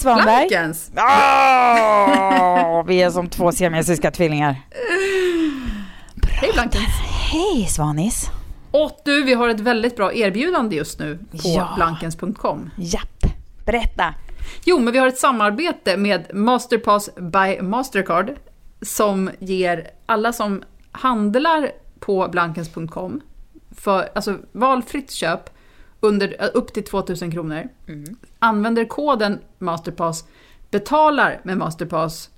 Svanberg! Blankens! Åh, vi är som två siamesiska tvillingar. Hej Blankens! Hej Svanis! Och du, vi har ett väldigt bra erbjudande just nu på Ja. blankens.com. Japp, berätta. Jo, men vi har ett samarbete med Masterpass by Mastercard som ger alla som handlar på blankens.com för alltså valfritt köp under, eh, upp till 2000 kronor. Använder koden Masterpass, betalar med Masterpass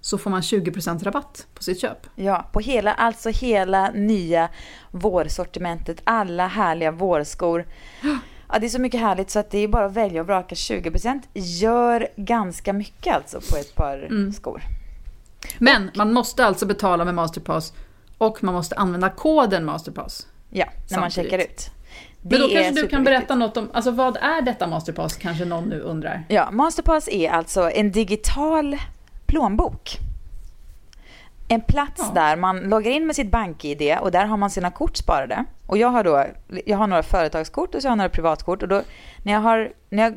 så får man 20% rabatt på sitt köp. Ja, på hela, alltså hela nya vårsortimentet. Alla härliga vårskor. Ja, det är så mycket härligt så att det är bara att välja och vraka 20%. Gör ganska mycket alltså på ett par skor. Men man måste alltså betala med Masterpass och man måste använda koden Masterpass. Ja, när man Samtidigt. checkar ut. Men då kanske du kan berätta något om, alltså vad är detta Masterpass? Kanske någon nu undrar. Ja, Masterpass är alltså en digital plånbok. En plats Ja. där man loggar in med sitt bank-id och där har man sina kort sparade. Och jag har då, jag har några företagskort och så har jag några privatkort och då när jag, har, när jag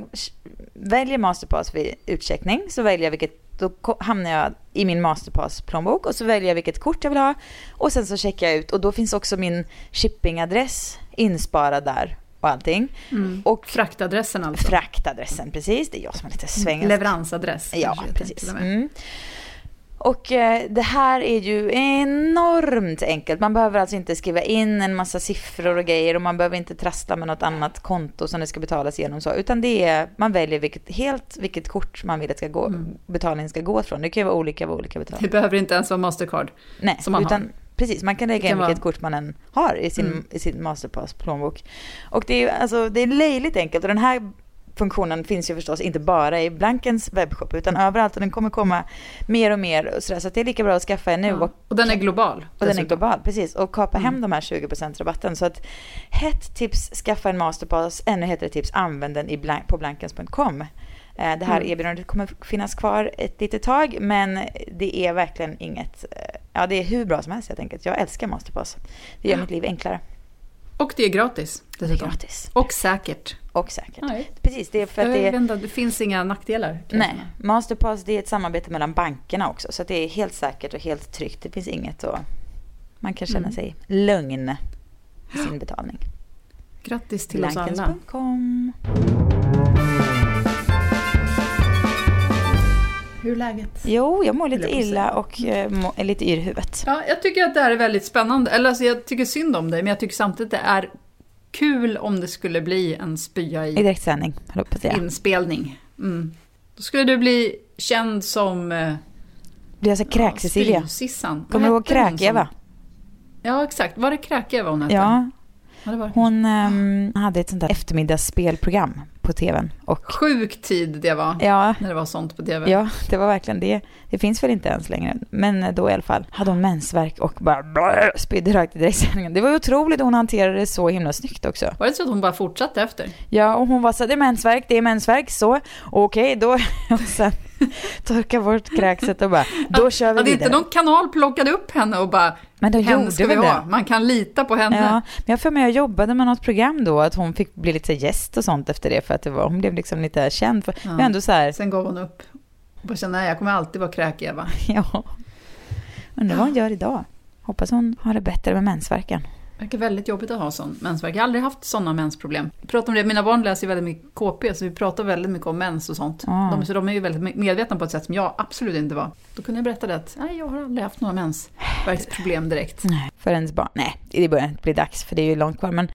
väljer Masterpass vid utcheckning så väljer jag vilket, då hamnar jag i min Masterpass-plånbok och så väljer jag vilket kort jag vill ha och sen så checkar jag ut och då finns också min shippingadress insparad där och allting. Och Fraktadressen alltså. fraktadressen, precis. Det är jag som är lite svängig. Leveransadress. Ja, precis. Mm. Och eh, det här är ju enormt enkelt. Man behöver alltså inte skriva in en massa siffror och grejer och man behöver inte trassla med något annat konto som det ska betalas igenom så. Utan det är, man väljer vilket, helt vilket kort man vill att ska gå, Mm. betalningen ska gå från. Det kan ju vara olika vad olika Det betalningar. behöver inte ens vara Mastercard. Nej, som man utan har. Precis. Man kan lägga in vilket kort man än har i sin, Mm. i sin Masterpass-plånbok. Och det är, alltså, det är löjligt enkelt. Och den här funktionen finns ju förstås inte bara i Blankens webbshop utan överallt. Och den kommer komma mer och mer. Och sådär, så det är lika bra att skaffa en nu. Ja. Och, Och den är global. och den är dessutom. global, precis. Och kapa hem Mm. de här 20% rabatten. Så att hett tips, skaffa en Masterpass. Ännu hetare tips, använd den i blank, på blankens.com. Eh, Det här Mm. erbjudandet kommer finnas kvar ett litet tag, men det är verkligen inget... eh, Ja, det är hur bra som helst helt enkelt. Jag älskar Masterpass. Det gör Ja. mitt liv enklare. Och det är gratis. Det är gratis. Och säkert. Och säkert. Nej. Precis, det är för att det är... det finns inga nackdelar. Nej. Masterpass det är ett samarbete mellan bankerna också. Så det är helt säkert och helt tryggt. Det finns inget att... Man kan känna Mm. sig lugn i sin betalning. Grattis till oss alla. Hur är läget? Jo, jag mår lite att illa och eh, må, är lite yr i huvudet. Ja, jag tycker att det här är väldigt spännande. Eller alltså, jag tycker synd om dig, men jag tycker samtidigt det är kul om det skulle bli en spya I i direktsändning, att inspelning. Mm. Då skulle du bli känd som... eh, Du är alltså kräk-Cecilia. Spy-Sissan. Kommer du ihåg Kräk-Eva? som- Ja, exakt. Var det Kräk-Eva hon hette? Ja, ja hon ehm, hade ett sånt där eftermiddagsspelprogram på tvn. Och Sjuk tid det var, ja, när det var sånt på TV. ja, det var verkligen det. Det finns väl inte ens längre. Men då i alla fall hade hon mensvärk och bara blö, spydde rakt i direktsändningen. Det var ju otroligt hon hanterade det så himla snyggt också. Var det så att hon bara fortsatte efter? Ja, och hon var så det är mensvärk, det är mensvärk, så okej då. Och sen torka bort kräkset och bara, då kör vi Hade vidare. inte någon kanal plockade upp henne och bara Men de henne gjorde ska vi väl ha, det? man kan lita på henne. Ja, men jag för mig jag jobbade med något program då, att hon fick bli lite gäst och sånt efter det, för att det var, hon blev liksom lite känd. För, Ja. Ändå så här, Sen gav hon upp. Och bara kände, nej jag kommer alltid vara Kräk-Eva. ja. Undrar vad hon gör idag. Hoppas hon har det bättre med mensvärken. Verkar väldigt jobbigt att ha sån mensvärk. Jag har aldrig haft sådana mensproblem. Jag pratar om det, mina barn läser ju väldigt mycket KP, så vi pratar väldigt mycket om mens och sånt. Ah. De, så de är ju väldigt medvetna på ett sätt som jag absolut inte var. Då kunde jag berätta det att, nej jag har aldrig haft några mensvärksproblem direkt. Nej, för ens barn. Nej, det börjar inte bli dags, för det är ju långt kvar. Men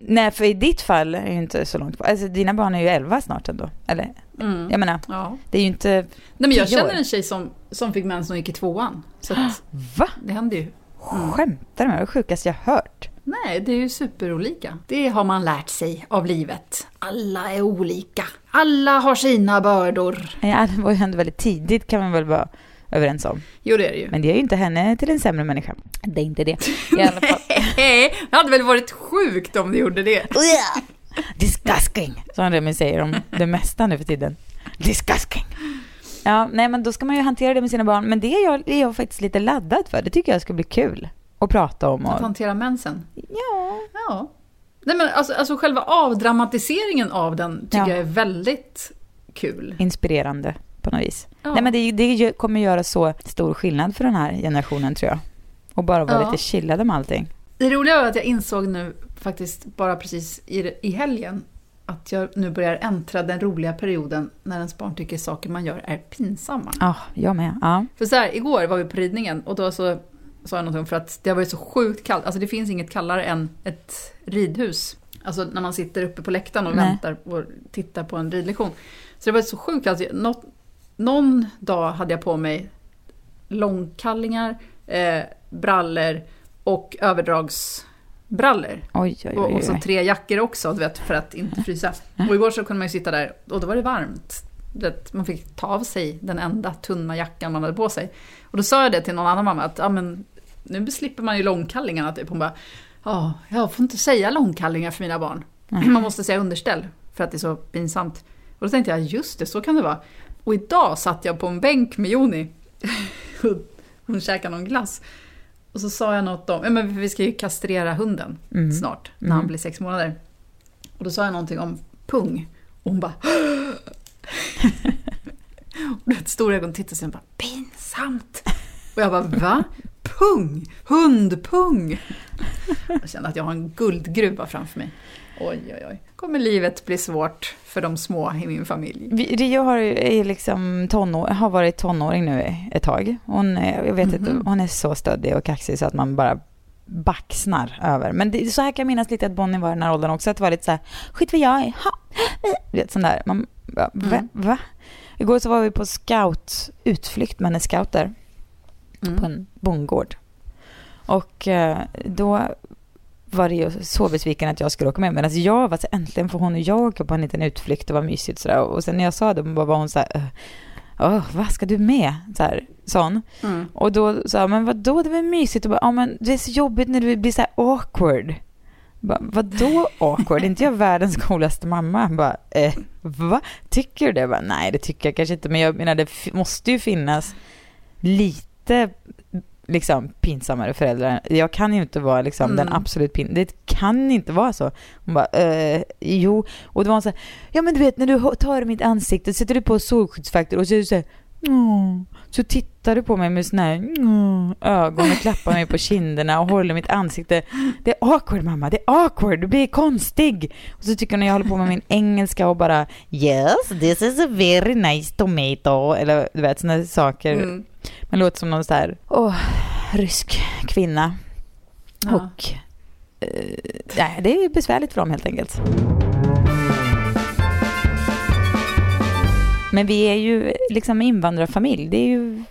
Nej, för i ditt fall är det ju inte så långt kvar. Alltså dina barn är ju 11 snart ändå. Eller? Mm. Jag menar, Ja. det är ju inte... Nej, men jag känner en tjej som, som fick mens när hon gick i tvåan. Så att Va? det händer ju. Skämtar du med det sjukaste jag hört. Nej, det är ju superolika. Det har man lärt sig av livet. Alla är olika. Alla har sina bördor. Ja, det var ju ändå väldigt tidigt kan man väl vara överens om. Jo, det är det ju. Men det gör ju inte henne till en sämre människa. Det är inte det. I alla fall. Nej, det hade väl varit sjukt om det gjorde det. Disgusting! Som Remi säger om det mesta nu för tiden. Disgusting! Ja, nej men då ska man ju hantera det med sina barn. Men det är jag, är jag faktiskt lite laddad för. Det tycker jag ska bli kul att prata om. Att Och, hantera mensen. ja, Ja. Nej, men alltså, alltså själva avdramatiseringen av den tycker Ja. jag är väldigt kul. inspirerande på något vis. Ja. Nej men det, det kommer göra så stor skillnad för den här generationen tror jag. Och bara vara Ja. lite chillade med allting. Det roliga var att jag insåg nu faktiskt bara precis i, i helgen att jag nu börjar äntra den roliga perioden när ens barn tycker saker man gör är pinsamma. Ja, jag med. Ja. För så här, igår var vi på ridningen och då så sa jag någonting för att det har varit så sjukt kallt. Alltså det finns inget kallare än ett ridhus. Alltså när man sitter uppe på läktaren och Nej. väntar och tittar på en ridlektion. Så det var så sjukt kallt. Något, någon dag hade jag på mig långkallingar, eh, brallor och överdragsbrallor. Oj, oj, Och, oj. och så oj. tre jackor också, du vet, för att inte frysa. Och igår så kunde man ju sitta där och då var det varmt. Vet, man fick ta av sig den enda tunna jackan man hade på sig. Och då sa jag det till någon annan mamma att ja, men, nu slipper man ju långkallingarna. Typ. Hon bara, ja, jag får inte säga långkallingar för mina barn. Man måste säga underställ för att det är så pinsamt. Och då tänkte jag, just det, så kan det vara. Och idag satt jag på en bänk med Joni. Hon käkade någon glass. Och så sa jag något om, ja men vi ska ju kastrera hunden Mm. snart, när han blir sex månader. Och då sa jag någonting om pung. Och hon bara... och du vet, stora ögon tittade sig och bara, pinsamt! Och jag bara, va? Pung? Hundpung? Jag kände att jag har en guldgruva framför mig. Oj, oj, oj. Kommer livet bli svårt för de små i min familj? Vi- Rio har, är liksom tonår, har varit tonåring nu ett tag. Hon, är- jag vet inte, Mhm. hon är så stöddig och kaxig så att man bara baxnar över. Men det, så här kan jag minnas lite att Bonnie var i den här åldern också. Att det var lite så här, skit vad jag är, ha, vet sån där. Man, va, Mm. va? Igår så var vi på scout, utflykt med hennes scouter Mm. på en bondgård. Och eh, då var det ju så besviken att jag skulle åka med. Men jag var så äntligen får hon och jag åka på en liten utflykt. Det var mysigt sådär. Och sen när jag sa det var hon så här, "Äh, Åh, vad ska du med? Så här, sån. Mm. Och då sa jag, men vadå, det var mysigt. Och bara, ja men det är så jobbigt när du blir så här awkward. Bara, vadå awkward? Är inte jag världens coolaste mamma? Bara, eh, va? Tycker du det? Jag Bara, Nej, det tycker jag kanske inte. Men jag menar, det måste ju finnas lite liksom pinsammare föräldrar. Jag kan ju inte vara liksom den Mm. absolut pin... Det kan inte vara så. Hon bara, eh, jo. Och det var så här, ja men du vet när du tar mitt ansikte, sätter du på solskyddsfaktor och så är du så här, "Åh." så tittar du på mig med såna här "Åh", ögon och klappar mig på kinderna och håller mitt ansikte. Det är awkward mamma, det är awkward, du blir konstig. Och så tycker hon när jag håller på med min engelska och bara Yes, this is a very nice tomato. Eller du vet såna saker. Mm. Man låter som någon så här, åh, rysk kvinna. Ja. Och eh, nej, det är besvärligt för dem helt enkelt. Men vi är ju liksom invandrarfamilj. Det är ju,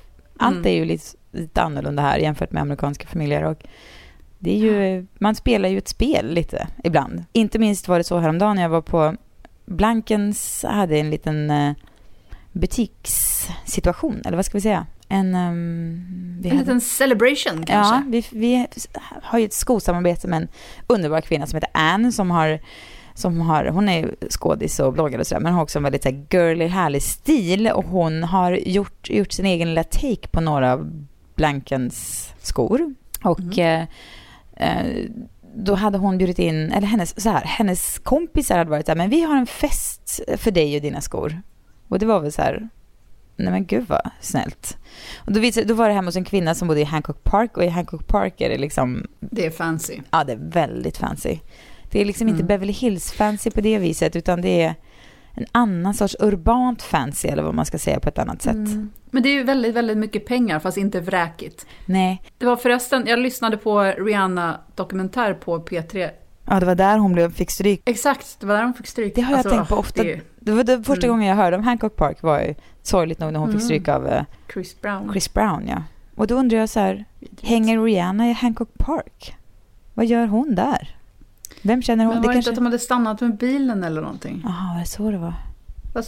allt Mm. är ju lite, lite annorlunda här jämfört med amerikanska familjer. Och det är ju, man spelar ju ett spel lite ibland. Inte minst var det så häromdagen när jag var på Blankens, hade en liten eh, butikssituation, eller vad ska vi säga? En... ehm, vi En hade- liten celebration kanske? Ja, vi, vi har ju ett skosamarbete med en underbar kvinna som heter Anne som har som har, hon är skådis och bloggare och sådär, men har också en väldigt så här, girly, härlig stil och hon har gjort, gjort sin egen lilla take på några av Blankens skor. Och Mhm. eh, eh, då hade hon bjudit in, eller hennes, så här, hennes kompisar hade varit så här, men vi har en fest för dig och dina skor. Och det var väl så här, nej men gud vad snällt. Och då, visade, då var det hemma hos en kvinna som bodde i Hancock Park och i Hancock Park är det liksom, Det är fancy. ja det är väldigt fancy. Det är liksom inte Mm. Beverly Hills fancy på det viset utan det är en annan sorts urbant fancy eller vad man ska säga på ett annat sätt. Mm. Men det är ju väldigt, väldigt mycket pengar fast inte vräkigt. Nej, Det var förresten, jag lyssnade på Rihanna dokumentär på P3 Ja, det var där hon blev, fick stryk. Exakt, det var där hon fick stryk. Det har jag Alltså, tänkt på ofta. det Det var det första Mm. gången jag hörde om Hancock Park var ju sorgligt nog när hon Mm. fick stryk av eh, Chris Brown. Chris Brown, ja. Och då undrar jag så här, hänger Rihanna i Hancock Park? Vad gör hon där? Vem känner hon? Men det var det kanske... inte att de hade stannat med bilen eller någonting? Jaha, var det så det var?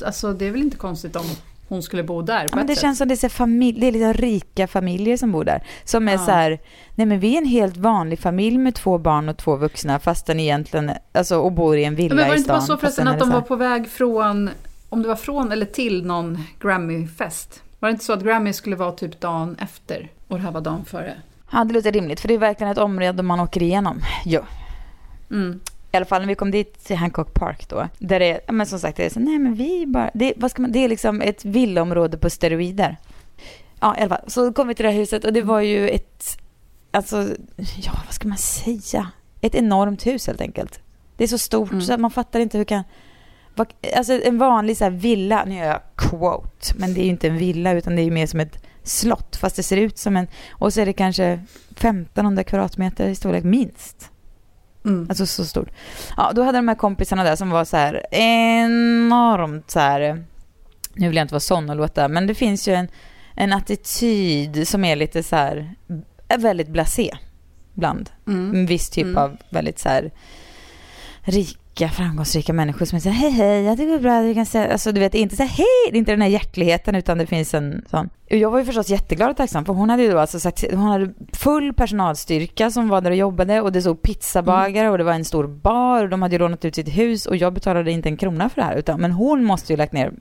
Alltså, det är väl inte konstigt om hon skulle bo där Ja, men det sätt. känns som det är, familj, det är lite rika familjer som bor där. Som är Ja. så här, nej men vi är en helt vanlig familj med två barn och två vuxna fast den egentligen, alltså och bor i en villa Ja, men var det i inte bara stan. så förresten att de var på väg från, om det var från eller till någon Grammy-fest? Var det inte så att Grammy skulle vara typ dagen efter och det här var dagen före? Ja, det låter rimligt för det är verkligen ett område man åker igenom. Jo. Mm. I alla fall när vi kom dit till Hancock Park då. Där det är, men som sagt, det är så, nej men vi bara, det, vad ska man, det är liksom ett villaområde på steroider. Ja, i alla fall. Så kom vi till det här huset och det var ju ett, alltså, ja vad ska man säga? Ett enormt hus helt enkelt. Det är så stort Mm. så att man fattar inte hur kan, alltså en vanlig så här villa, nu gör jag quote, men det är ju inte en villa utan det är ju mer som ett slott fast det ser ut som en, och så är det kanske 1500 kvadratmeter i storlek minst. Mm. Alltså så stort. Ja, då hade de här kompisarna där som var så här enormt så här. Nu vill jag inte vara sån och låta, men det finns ju en, en attityd som är lite så här är väldigt blasé bland Mm. en viss typ Mm. av väldigt så här rika, framgångsrika människor som är här, hej hej, jag tycker det är bra, du kan säga, alltså du vet, inte så här, hej, det är inte den här hjärtligheten utan det finns en sån. Jag var ju förstås jätteglad och tacksam för hon hade ju då alltså sagt, hon hade full personalstyrka som var där och jobbade och det stod pizzabagare och det var en stor bar och de hade ju lånat ut sitt hus och jag betalade inte en krona för det här utan, men hon måste ju lagt ner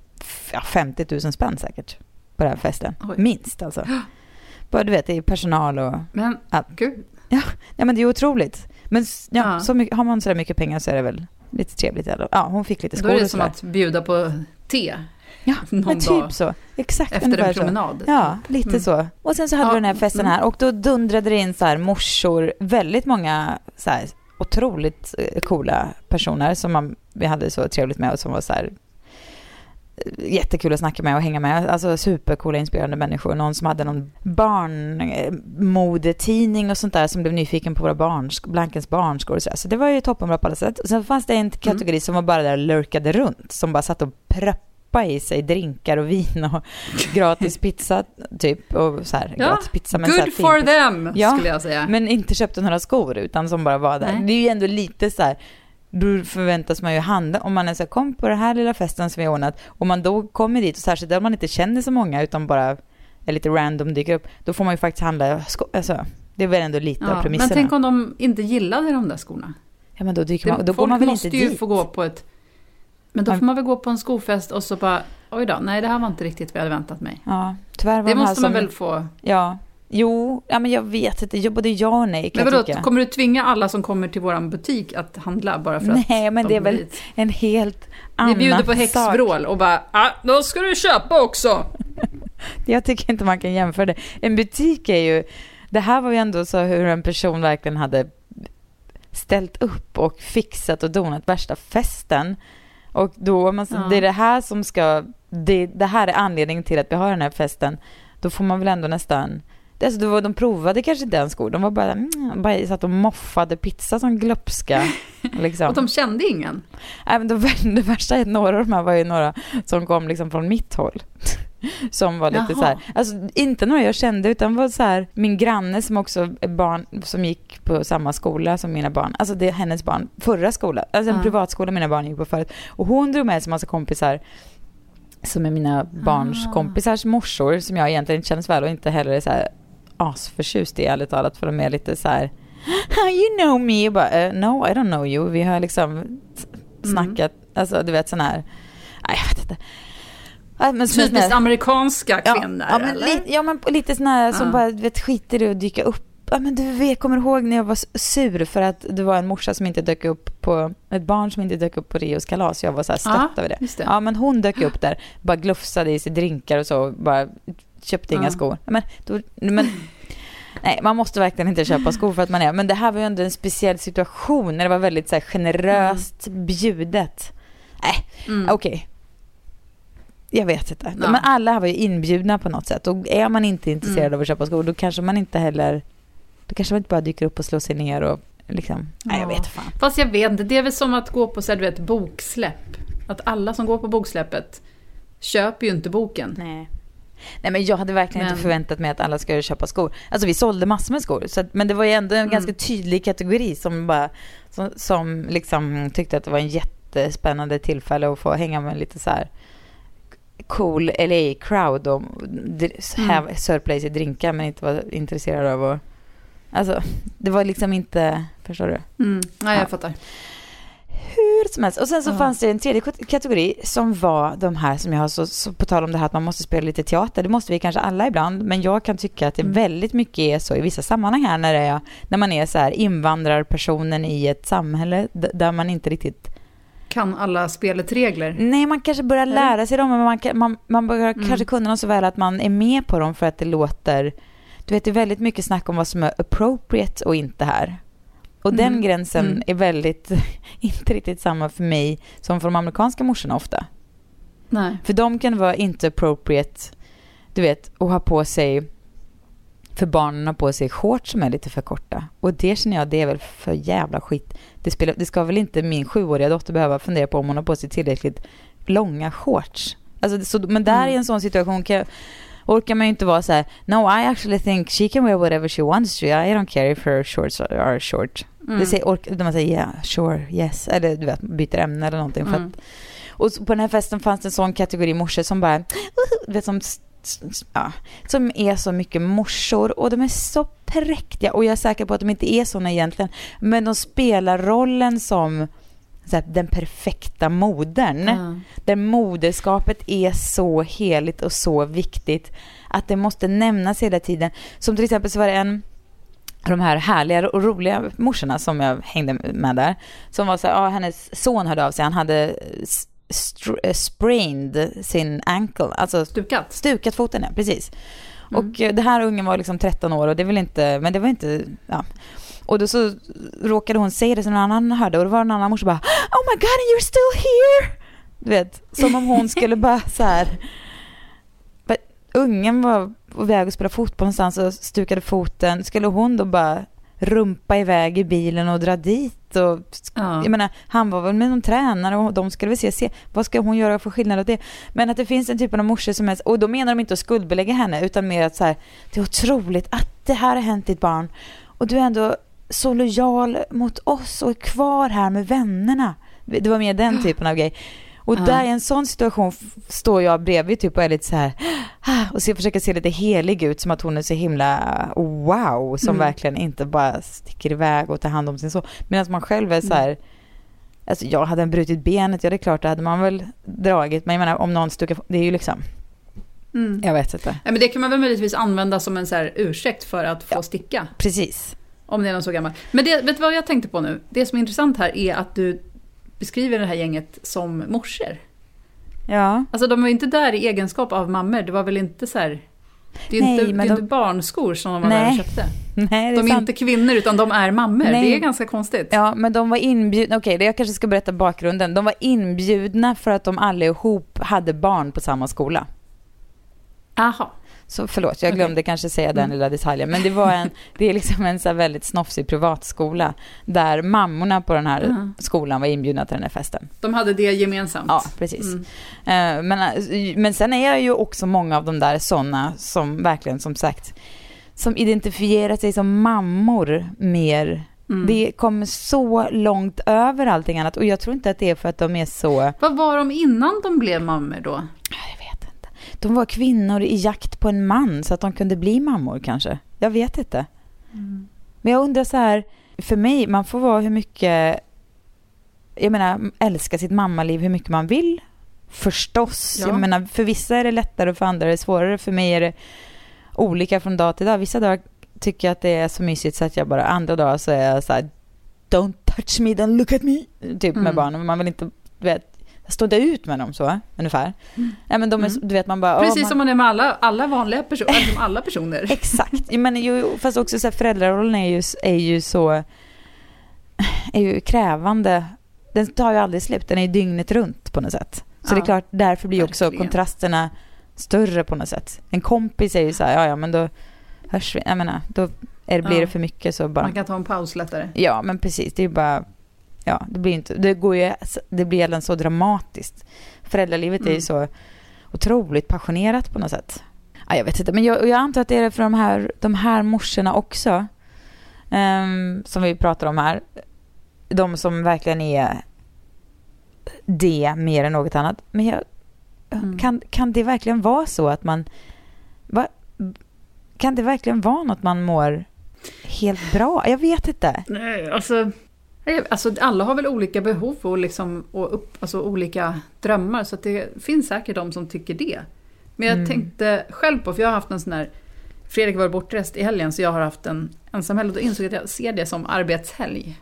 ja, 50 000 spänn säkert på den här festen. Oj. Minst alltså. Bara du vet, det är personal och Men Ja. gud, Ja, men det är ju otroligt. Men ja, Ja. Så mycket, har man så där mycket pengar så är det väl lite trevligt. Eller? Ja, hon fick lite då skål är det som sådär. att bjuda på te Ja, någon typ så. Exakt efter en så. promenad. Ja, lite Mm. så. Och sen så hade Ja, vi den här festen mm. här och då dundrade det in så här morsor, väldigt många så här otroligt eh, coola personer som man, vi hade så trevligt med och som var så här jättekul att snacka med och hänga med. Alltså supercoola, inspirerande människor. Någon som hade någon barnmodetidning och sånt där som blev nyfiken på våra barns, Blankens barnskor och så, där. så det var ju toppenbra på alla sätt. Och sen fanns det en kategori som var bara där och lurkade runt, som bara satt och pröppade i sig drinkar och vin och gratis pizza typ. Och så här, Ja, gratis pizza. Men så här Good for them, Ja, skulle jag säga. Men inte köpte några skor utan som bara var där. Nej. Det är ju ändå lite så här, då förväntas man ju handla, om man så här, kom på den här lilla festen som vi har ordnat, och man då kommer dit, och särskilt där man inte känner så många utan bara är lite random dyker upp, då får man ju faktiskt handla skor. Alltså, det är väl ändå lite av Ja, men premisserna. tänk om de inte gillade de där skorna. ja, men då dyker Det, man, då går folk man väl måste inte ju dit. få gå på ett... Men då får man väl gå på en skofest och så bara, oj då, nej det här var inte riktigt vad jag hade väntat mig. Ja, tyvärr var Det de måste man som, väl få... Ja, jo, ja men jag vet inte, Jag- både ja och nej kan Men jag vadå, tycka. kommer du tvinga alla som kommer till våran butik att handla bara för att Nej, men de det är väl dit? en helt annan Vi bjuder på sak. häxvrål och bara, ah, då ska du köpa också! Jag tycker inte man kan jämföra det. En butik är ju, det här var ju ändå så hur en person verkligen hade ställt upp och fixat och donat värsta festen. Och då, man, Ja. det är det här som ska, det, det här är anledningen till att vi har den här festen. Då får man väl ändå nästan, alltså, då var, de provade kanske inte ens skor, de var bara, mm, bara satt och moffade pizza som glupska. Liksom. Och de kände ingen. Även det, det värsta är att några av de här var ju några som kom liksom från mitt håll. Som var lite Jaha. så här, alltså inte några jag kände utan var så här, min granne som också är barn som gick på samma skola som mina barn, alltså det är hennes barn, förra skola, alltså en Ja. privatskola mina barn gick på förut. Och hon drog med sig massa kompisar som är mina barns Ah. kompisars morsor som jag egentligen inte känner så väl och inte heller är så här asförtjust i ärligt talat för de är lite så här you know me, Jag bara, eh, no I don't know you. Vi har liksom s- snackat, alltså du vet sån här, nej jag vet inte. Ja, men sån Typiskt amerikanska ja, kvinnor, ja, men eller? li, ja men lite sån här som Ja. bara vet, skiter i att dyka upp. Ja men du vet, kommer ihåg när jag var sur för att det var en morsa som inte dök upp på, ett barn som inte dök upp på Rios kalas. Jag var så här stött Ja, över det. det. Ja men hon dök upp där, bara glufsade i sig drinkar och så, bara köpte inga Ja. skor. Ja, Men, då, men Nej, man måste verkligen inte köpa skor för att man är, men det här var ju ändå en speciell situation när det var väldigt så här, generöst bjudet. Nej, Mm. okej. Jag vet inte. Ja. Men alla här var ju inbjudna på något sätt. Och är man inte intresserad Mm. av att köpa skor, då kanske man inte heller... Då kanske man inte bara dyker upp och slår sig ner och liksom, nej jag Ja. vet fan. Fast jag vet inte, det är väl som att gå på så här, du vet, boksläpp. Att alla som går på boksläppet köper ju inte boken. Nej. Nej men jag hade verkligen Men- inte förväntat mig att alla skulle köpa skor. Alltså vi sålde massor med skor. Så att, men det var ju ändå en Mm. ganska tydlig kategori som bara, som, som liksom tyckte att det var en jättespännande tillfälle att få hänga med lite så här cool LA-crowd och Mm. have surplus i drinkar men inte var intresserad av att... Alltså, det var liksom inte... Förstår du? Mm. Nej, jag Ja. fattar. Hur som helst. Och sen så Ja. fanns det en tredje kat- kategori som var de här som jag har så, så på tal om det här att man måste spela lite teater. Det måste vi kanske alla ibland. Men jag kan tycka att det Mm. väldigt mycket är så i vissa sammanhang här när, det är, när man är så här invandrarpersonen i ett samhälle där man inte riktigt Kan alla spelets regler? Nej, man kanske börjar lära sig dem, men man, man, man börjar Mm. kanske kunna dem så väl att man är med på dem för att det låter... Du vet, det är väldigt mycket snack om vad som är appropriate och inte här. Och den Mm. gränsen Mm. är väldigt, inte riktigt samma för mig som för de amerikanska morsorna ofta. Nej. För de kan vara inte appropriate, du vet, och ha på sig, för barnen har på sig shorts som är lite för korta. Och det känner jag, det är väl för jävla skit. Det, spelar, det ska väl inte min sjuåriga dotter behöva fundera på om hon har på sig tillräckligt långa shorts. Alltså, så, men där Mm. i en sån situation kan jag, orkar man ju inte vara så här, no I actually think she can wear whatever she wants to, I don't care if her shorts are short. Mm. Det säger, ork, man säger yeah, sure, yes, eller du vet, byter ämne eller någonting. För Mm. att, och på den här festen fanns det en sån kategori morsor som bara, du vet, som, ja, som är så mycket morsor och de är så präktiga och jag är säker på att de inte är såna egentligen, men de spelar rollen som så här, den perfekta modern. Ja. Där moderskapet är så heligt och så viktigt att det måste nämnas hela tiden. Som till exempel så var det en de här härliga och roliga morsorna som jag hängde med där. Som var så här, ja, hennes son hörde av sig, han hade eh, sprained sin ankle, alltså Stukat? stukat foten, ja, precis. Mm. Och eh, det här ungen var liksom 13 år och det vill inte, men det var inte, ja. Och då så råkade hon säga det som någon annan hörde och då var det en annan morsa bara Oh my god you're still here! Du vet, som om hon skulle bara så här. Men Ungen var på väg att spela fotboll någonstans och stukade foten. Skulle hon då bara rumpa iväg i bilen och dra dit? Och, Ja. Jag menar, han var väl med någon tränare och de skulle väl se, se vad ska hon göra för skillnad åt det? Men att det finns en typ av morsor som är, och då menar de inte att skuldbelägga henne utan mer att så här, det är otroligt att det här har hänt ditt barn och du är ändå så lojal mot oss och är kvar här med vännerna. Det var mer den typen av grej. Och Ja. där i en sån situation står jag bredvid typ och är lite så här "Ah", och så försöker se lite helig ut som att hon är så himla wow som Mm. verkligen inte bara sticker iväg och tar hand om sin son. Medan man själv är så här Alltså jag hade en brutit benet, ja det är klart det hade man väl dragit. Men jag menar om någon stukar, det är ju liksom, Mm. jag vet inte. Ja, men det kan man väl möjligtvis använda som en så här ursäkt för att få Ja. sticka. Precis. Om det är någon så gammal. Men det, vet du vad jag tänkte på nu? Det som är intressant här är att du beskriver det här gänget som morsor. Ja. Alltså de var inte där i egenskap av mammor. Det var väl inte så här... Det är Nej, inte, det är de- inte barnskor som de var där Nej, och köpte. Nej, är De är sant. inte kvinnor utan de är mammor. Nej. Det är ganska konstigt. Ja, men de var inbjudna, okej, det jag kanske ska berätta bakgrunden. De var inbjudna för att de allihop hade barn på samma skola. Aha. Så förlåt, jag glömde kanske säga den Mm. lilla detaljen. Men det var en, det är liksom en så väldigt snofsig privatskola. Där mammorna på den här Ja. skolan var inbjudna till den här festen. De hade det gemensamt. Ja, precis. Mm. Eh, Men, eh, men sen är det ju också många av de där sådana som verkligen som sagt som identifierar sig som mammor mer. Mm. Det kommer så långt över allting annat och jag tror inte att det är för att de är så, Vad var de innan de blev mammor då? De var kvinnor i jakt på en man så att de kunde bli mammor kanske. Jag vet inte. Men jag undrar så här, för mig, man får vara hur mycket, jag menar älska sitt mammaliv hur mycket man vill. Förstås. Ja. Jag menar, för vissa är det lättare och för andra är det svårare. För mig är det olika från dag till dag. Vissa dagar tycker jag att det är så mysigt så att jag bara, andra dagar så är jag så här, don't touch me, don't look at me. Typ med Mm. barnen. Men man vill inte, vet, stå inte ut med dem så, ungefär. Ja men de är, Mm. du vet man bara, Precis man, som man är med alla, alla vanliga personer, som alla personer. Exakt. Jag menar, ju, fast också så här, föräldrarollen är ju, är ju så är ju krävande. Den tar ju aldrig slut. Den är ju dygnet runt på något sätt. Så Ja, det är klart, därför blir också verkligen. kontrasterna större på något sätt. En kompis är ju så här, ja ja men då hörs vi. Jag menar, då Eller blir Ja. det för mycket så bara... Man kan ta en paus lättare. Ja, men precis. Det är ju bara... Ja, det blir inte... Det går ju... Det blir redan så dramatiskt. Föräldralivet är ju Mm. så otroligt passionerat på något sätt. Ja, jag vet inte, men jag, jag antar att det är för de här, de här morsorna också. ehm, som vi pratar om här. De som verkligen är det mer än något annat. Men jag, Mm. kan, kan det verkligen vara så att man... Va, kan det verkligen vara något man mår helt bra? Jag vet inte. Nej, alltså, alltså alla har väl olika behov och, liksom, och upp, alltså olika drömmar. Så det finns säkert de som tycker det. Men jag Mm. tänkte själv på, för jag har haft en sån här... Fredrik var bortrest i helgen så jag har haft en ensamhelg och då insåg jag att jag ser det som arbetshelg.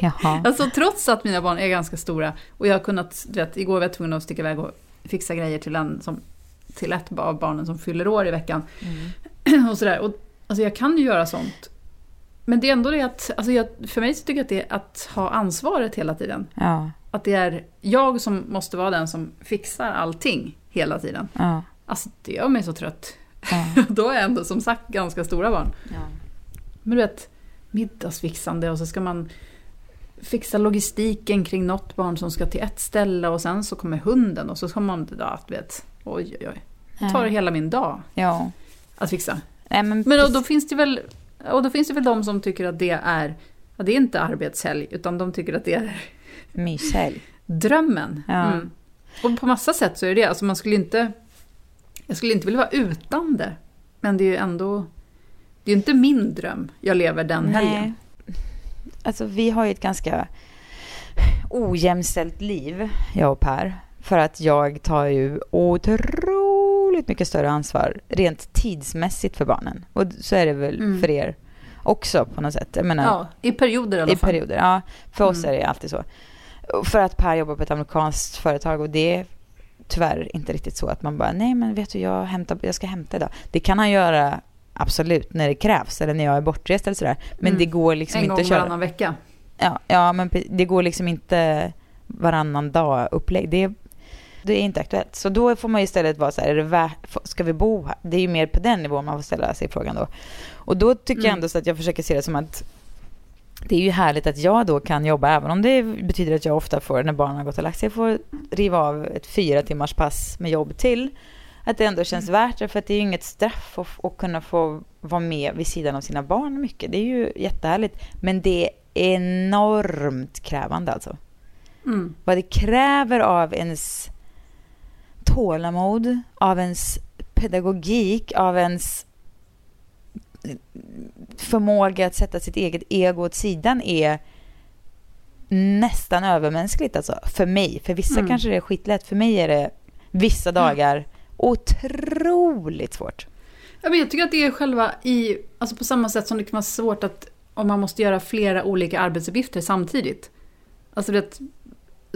Jaha. Alltså trots att mina barn är ganska stora och jag har kunnat, du vet, igår var jag tvungen att sticka iväg och fixa grejer till, en som, till ett av barnen som fyller år i veckan. och sådär. Och, alltså jag kan ju göra sånt. Men det är ändå det att, alltså jag, för mig så tycker jag att det är att ha ansvaret hela tiden. Ja, Att det är jag som måste vara den som fixar allting hela tiden. ja, Alltså det gör mig så trött. ja. Då är jag ändå som sagt ganska stora barn. Men du vet, middagsfixande och så ska man fixa logistiken kring något barn som ska till ett ställe och sen så kommer hunden och så ska man, ja, du vet, oj oj oj. Det tar hela min dag Ja. att fixa. Nej, men, Men då, då finns det väl, och då finns det väl de som tycker att det är, ja, det är inte arbetshelg utan de tycker att det är Myshelg. drömmen. Ja. Mm. Och på massa sätt så är det det. Alltså man skulle inte, jag skulle inte vilja vara utan det. Men det är ju ändå, det är inte min dröm jag lever den helgen. Alltså vi har ju ett ganska ojämställt liv, jag och Per. För att jag tar ju otroligt mycket större ansvar rent tidsmässigt för barnen. Och så är det väl Mm. för er också på något sätt. Jag menar, Ja, i perioder i alla I fall. perioder, ja. För oss Mm. är det alltid så. För att Per jobbar på ett amerikanskt företag och det är tyvärr inte riktigt så att man bara, nej men vet du, jag, hämtar, jag ska hämta idag. Det kan han göra absolut när det krävs eller när jag är bortrest eller sådär. Men Mm. det går liksom en inte gång att köra. varannan vecka. Ja, ja, men det går liksom inte varannan dag upplägg. Det, det är inte aktuellt. Så då får man ju istället vara så här, är det värt, ska vi bo här? Det är ju mer på den nivån man får ställa sig frågan då. Och då tycker jag Mm. ändå så att jag försöker se det som att det är ju härligt att jag då kan jobba, även om det betyder att jag ofta får, när barnen har gått och lagt sig, får riva av ett fyra timmars pass med jobb till. Att det ändå känns värt det, för att det är ju inget straff att, att kunna få vara med vid sidan av sina barn mycket. Det är ju jättehärligt. Men det är enormt krävande alltså. Mm. Vad det kräver av ens tålamod, av ens pedagogik, av ens förmåga att sätta sitt eget ego åt sidan är nästan övermänskligt alltså. För mig. För vissa Mm. kanske det är skitlätt. För mig är det vissa dagar otroligt svårt. Ja, men jag tycker att det är själva i, alltså på samma sätt som det kan vara svårt att om man måste göra flera olika arbetsuppgifter samtidigt. Alltså det,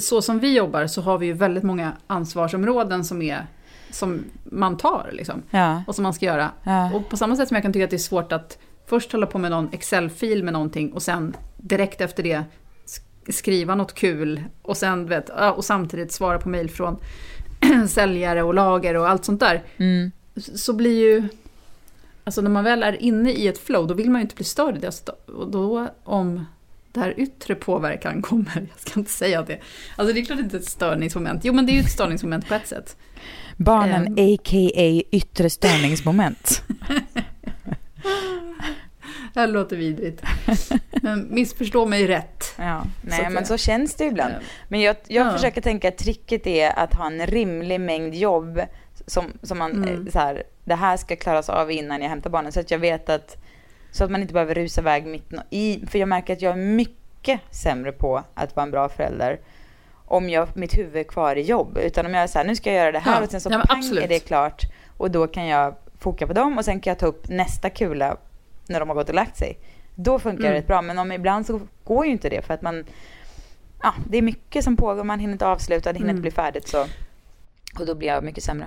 så som vi jobbar så har vi ju väldigt många ansvarsområden som, är, som man tar liksom, Ja. och som man ska göra. ja. Och på samma sätt som jag kan tycka att det är svårt att först hålla på med någon Excel-fil med någonting och sen direkt efter det sk- skriva något kul och sen vet, och samtidigt svara på mejl från säljare och lager och allt sånt där. Mm. Så blir ju, alltså när man väl är inne i ett flow då vill man ju inte bli störd Och då om det här yttre påverkan kommer, jag ska inte säga det. Alltså det är klart inte ett störningsmoment. Jo men det är ju ett störningsmoment på ett sätt. Barnen Ehm. a.k.a. yttre störningsmoment. Det här låter vidrigt. Men missförstå mig rätt. Ja, Så nej att men så känns det ibland. Men jag, jag Ja. försöker tänka att tricket är att ha en rimlig mängd jobb som, som man, Mm. eh, så här, det här ska klaras av innan jag hämtar barnen. Så att jag vet att, så att man inte behöver rusa iväg mitt i, för jag märker att jag är mycket sämre på att vara en bra förälder om jag, mitt huvud är kvar i jobb. Utan om jag är så här, nu ska jag göra det här Ja. och sen så Ja, pang absolut. är det klart. Och då kan jag foka på dem och sen kan jag ta upp nästa kula när de har gått och lagt sig. Då funkar Mm. det rätt bra. Men om ibland så går ju inte det för att man ja, det är mycket som pågår. Man hinner inte avsluta, det hinner Mm. inte bli färdigt. Så, och då blir jag mycket sämre.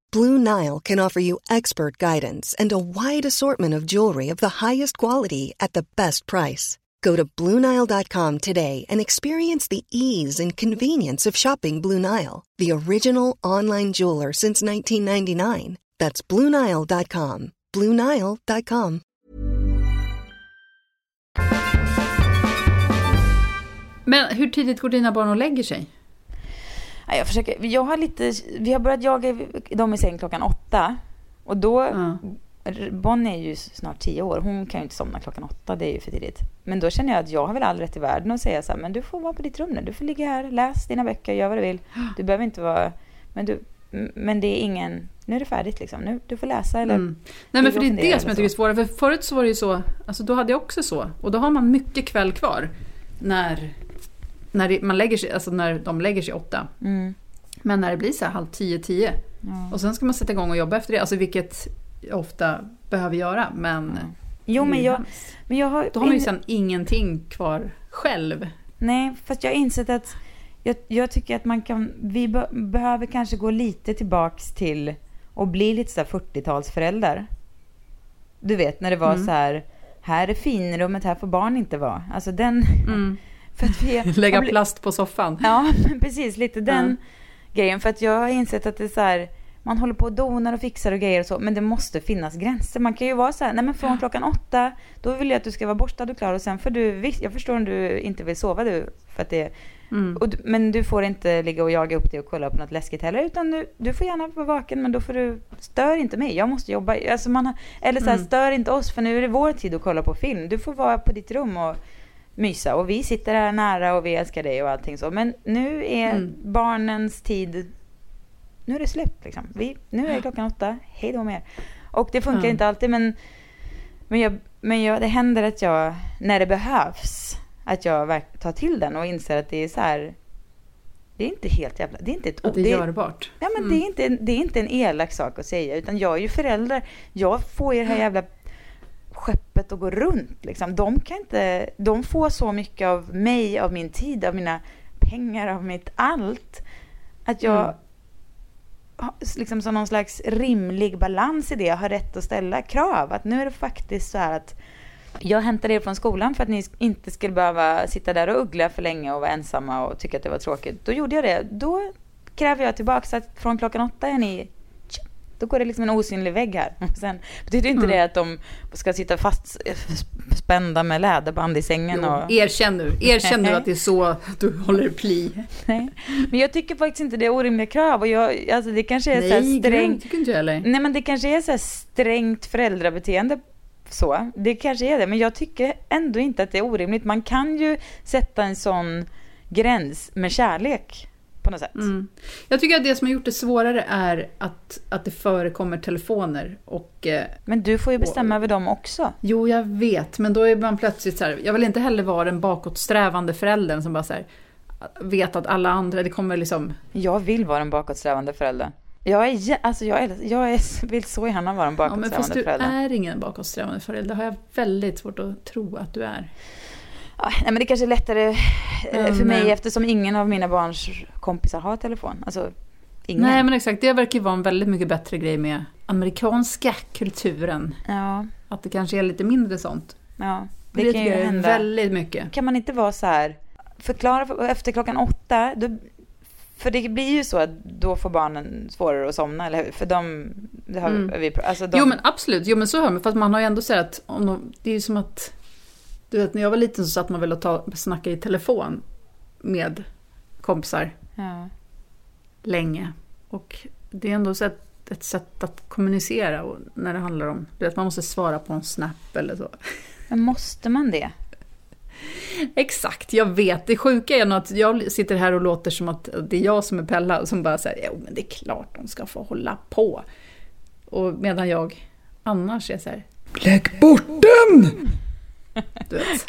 Blue Nile can offer you expert guidance and a wide assortment of jewelry of the highest quality at the best price. Go to BlueNile.com today and experience the ease and convenience of shopping Blue Nile, the original online jeweler since 1999. That's BlueNile.com. BlueNile.com. Men hur tidigt går dina barn och lägger sig? Ja, Jag, försöker, jag har lite, vi har börjat jaga dem i säng klockan åtta. Och då, Ja. Bonnie är ju snart tio år, hon kan ju inte somna klockan åtta, det är ju för tidigt. Men då känner jag att jag har väl all rätt i världen att säga så här, men du får vara på ditt rum nu, du får ligga här, läs dina böcker, gör vad du vill. Du behöver inte vara, men, du, men det är ingen, nu är det färdigt liksom, nu, du får läsa eller... Mm. Nej men för det är det som jag tycker är svårare. För förut så var det ju så, alltså då hade jag också så. Och då har man mycket kväll kvar. När, när det, man lägger sig, alltså när de lägger sig åtta. Mm. Men när det blir så här halv tio, tio. Och sen ska man sätta igång och jobba efter det. Alltså vilket jag ofta behöver göra. Men, Jo, det är men jag, men jag har... då har man ju sen ingenting kvar själv. Nej, fast jag har insett att jag, jag tycker att man kan, vi be, behöver kanske gå lite tillbaks till och bli lite så här 40-talsföräldrar. Du vet när det var så här, här är finrummet, här får barn inte vara. Alltså den... För att vi, Lägga plast på soffan. Ja, men precis. Lite den grejen. För att jag har insett att det är så här, man håller på och donar och fixar och grejer och så, men det måste finnas gränser. Man kan ju vara så här, nej men från klockan åtta, då vill jag att du ska vara borstad och klar och sen får du, visst, jag förstår om du inte vill sova du, för att det och, du- men du får inte ligga och jaga upp dig och kolla på något läskigt heller, utan du, du får gärna vara vaken, men då får du, stör inte mig, jag måste jobba. Alltså man eller så här, stör inte oss, för nu är det vår tid att kolla på film. Du får vara på ditt rum och mysa och vi sitter här nära och vi älskar dig och allting så. Men nu är barnens tid, nu är det slut liksom. Vi, nu är klockan åtta, hej då med er. Och det funkar Ja. inte alltid men, men, jag, men jag, det händer att jag, när det behövs, att jag tar till den och inser att det är så här, det är inte helt jävla, det är inte ett Att det är görbart. Ja, men det, är inte, det är inte en elak sak att säga, utan jag är ju förälder. Jag får ju det här jävla skeppet att gå runt. Liksom. De, kan inte, de får så mycket av mig, av min tid, av mina pengar, av mitt allt. Att jag Mm. liksom som någon slags rimlig balans i det, har rätt att ställa krav. Att nu är det faktiskt så här att jag hämtade er från skolan för att ni inte skulle behöva sitta där och uggla för länge och vara ensamma och tycka att det var tråkigt. Då gjorde jag det. Då kräver jag tillbaka att från klockan åtta är ni... Då går det liksom en osynlig vägg här. Och Sen betyder inte det att de ska sitta fast spända med läderband i sängen. Och, Erkänn nu, erkänn nu att det är så du håller pli. nej. Men jag tycker faktiskt inte det är orimliga krav. Och jag, alltså det kanske är så Nej, gud, strängt... tycker inte jag heller. Nej men det kanske är så strängt föräldrabeteende så. Det kanske är det. Men jag tycker ändå inte att det är orimligt. Man kan ju sätta en sån gräns med kärlek på något sätt. Mm. Jag tycker att det som har gjort det svårare är att, att det förekommer telefoner. Och, eh, Men du får ju bestämma över dem också. jo, jag vet, men då är man plötsligt så här, jag vill inte heller vara den bakåtsträvande föräldern som bara så här, vet att alla andra, det kommer liksom... Jag vill vara en bakåtsträvande förälder. Jag, är, alltså jag, är, jag är, vill så gärna vara en Ja, men bakåtsträvande fast du förälder. är ingen bakåtsträvande förälder, det har jag väldigt svårt att tro att du är. Nej, men det kanske är lättare Men, för mig eftersom ingen av mina barns kompisar har telefon. Alltså, ingen. Nej, men exakt, det verkar ju vara en väldigt mycket bättre grej med amerikanska kulturen. Ja, Att det kanske är lite mindre sånt. ja. Det, Det, kan ju hända. väldigt mycket. Kan man inte vara så här, förklara för, efter klockan åtta, då, för det blir ju så att då får barnen svårare att somna, eller hur? För de, det har Mm. vi, alltså de, Jo men absolut, jo men så hör man. Fast man har ju ändå sett att om de, det är ju som att... Du vet när jag var liten så satt man väl och ta, snacka i telefon med kompisar ja. länge. Och det är ändå så att ett sätt att kommunicera och när det handlar om du vet, man måste svara på en snap eller så. Men måste man det? Exakt, jag vet. Det sjuka är nog att jag sitter här och låter som att det är jag som är Pella som bara säger jo men det är klart de ska få hålla på. Och medan jag annars är så här, lägg bort den! Du vet.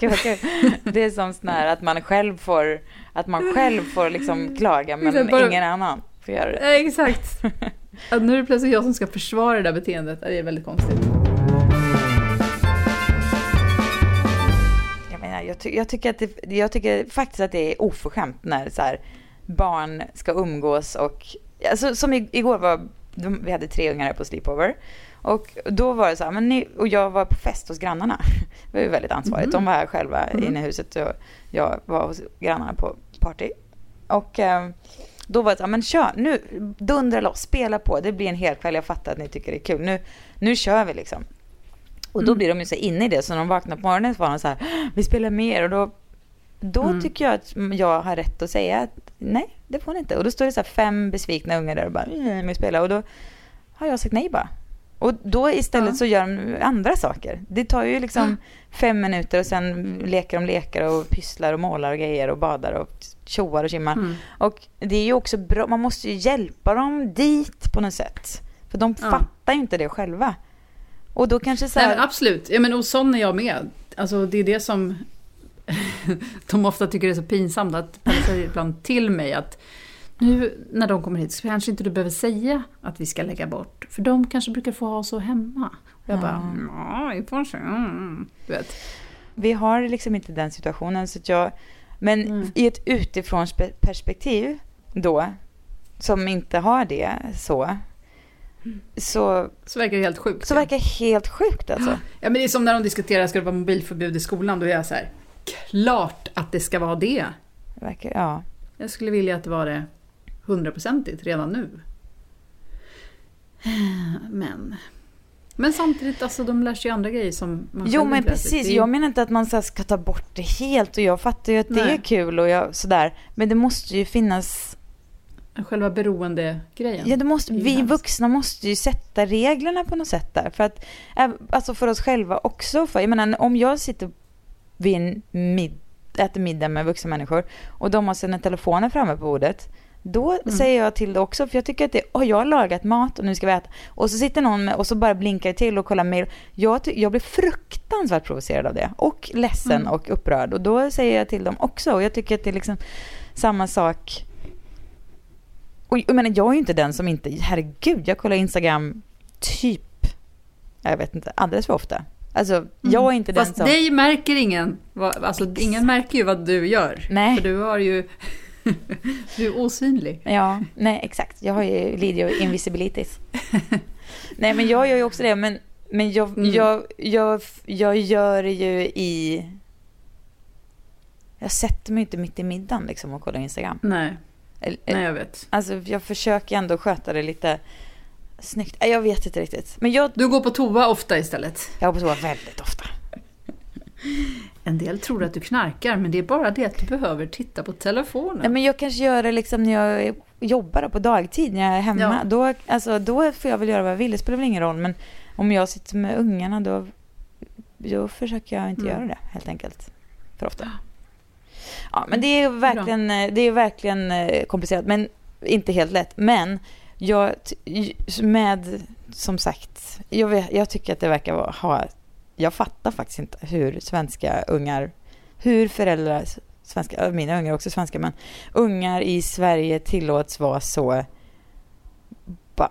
Det är som sån här att man själv får, att man själv får liksom klaga men bara- ingen annan får göra det. Ja, exakt. Att nu är det plötsligt jag som ska försvara det där beteendet. Det är väldigt konstigt. Jag, menar, jag, ty- jag, tycker att det, jag tycker faktiskt att det är oförskämt när så här, barn ska umgås och... Alltså, som igår var... Vi hade tre ungar här på sleepover. Och då var det så här, men ni, och jag var på fest hos grannarna. Det var ju väldigt ansvarigt. De var här själva inne i huset och jag var hos grannarna på party. Och eh, då var det så här, men kör, nu, dundra loss, spela på. Det blir en hel kväll, jag fattar att ni tycker det är kul. Nu, nu kör vi liksom. Och då blir de ju så inne i det, så när de vaknar på morgonen så var de så här, vi spelar mer och då, då tycker jag att jag har rätt att säga att nej, det får ni inte. Och då står det så här fem besvikna ungar där och bara, mm, vi spelar. Och då har jag sagt nej bara. Och då istället Ja. så gör de andra saker. Det tar ju liksom fem minuter och sen leker de lekar och pysslar och målar och grejer och badar och tjoar och kimmar. Mm. Och det är ju också bra, man måste ju hjälpa dem dit på något sätt. För de Ja. fattar ju inte det själva. Och då kanske så Nej, här, men absolut, ja, men, och sån är jag med. Alltså, det är det som de ofta tycker är så pinsamt. Att säger ibland till mig att nu när de kommer hit så kanske inte du behöver säga att vi ska lägga bort. För de kanske brukar få ha så hemma. Och jag bara, ja, vi får se. Du vet. vi har liksom inte den situationen. Så jag, men Mm. i ett utifrån spe- perspektiv då, som inte har det så, så, Så verkar det helt sjukt. så verkar det helt sjukt alltså. Ja, men det är som när de diskuterar, ska det vara mobilförbud i skolan? Då är jag så här, klart att det ska vara det. Det verkar, ja. Jag skulle vilja att det var det hundraprocentigt redan nu. Men, men samtidigt, alltså, de lär sig andra grejer som man Jo men precis, Det är- jag menar inte att man så ska ta bort det helt och jag fattar ju att det Nej. är kul och jag, sådär. Men det måste ju finnas Själva beroende-grejen. Ja, det måste, Det vi hemskt. vuxna måste ju sätta reglerna på något sätt där. För att, alltså för oss själva också. För, jag menar, om jag sitter vid en mid, äter middag med vuxna människor och de har sina telefoner framme på bordet. Då Mm. säger jag till det också, för jag tycker att det, oh, jag har lagat mat och nu ska vi äta. Och så sitter någon med, och så bara blinkar det till och kollar mail. Jag, jag blir fruktansvärt provocerad av det. Och ledsen Mm. och upprörd. Och då säger jag till dem också. Och jag tycker att det är liksom samma sak och jag menar, jag är ju inte den som inte, herregud, jag kollar Instagram typ, jag vet inte, alldeles för ofta. Alltså, jag är inte den Fast som... dig märker ingen. Alltså, ingen märker ju vad du gör. Nej. För du har ju... du är osynlig. Ja, nej exakt. Jag har ju lider ju invisibilities. nej men jag gör ju också det, men, men jag, Mm. jag, jag, jag gör det ju i... Jag sätter mig inte mitt i middagen liksom och kollar Instagram. Nej, Eller- nej jag vet. Alltså jag försöker ändå sköta det lite snyggt. Jag vet inte riktigt. Men jag, Du går på toa ofta istället. jag hoppas vara väldigt ofta. En del tror att du knarkar, men det är bara det att du behöver titta på telefonen. Men jag kanske gör det liksom när jag jobbar på dagtid, när jag är hemma. Ja. Då, alltså, då får jag väl göra vad jag vill, det spelar väl ingen roll. Men om jag sitter med ungarna då, då försöker jag inte Mm. göra det helt enkelt. För ofta. Ja, men det är verkligen, det är verkligen eh, komplicerat, men inte helt lätt. Men jag, med, som sagt, jag, vet, jag tycker att det verkar vara- ha, jag fattar faktiskt inte hur svenska ungar, hur föräldrar, svenska, mina ungar är också svenska, men ungar i Sverige tillåts vara så,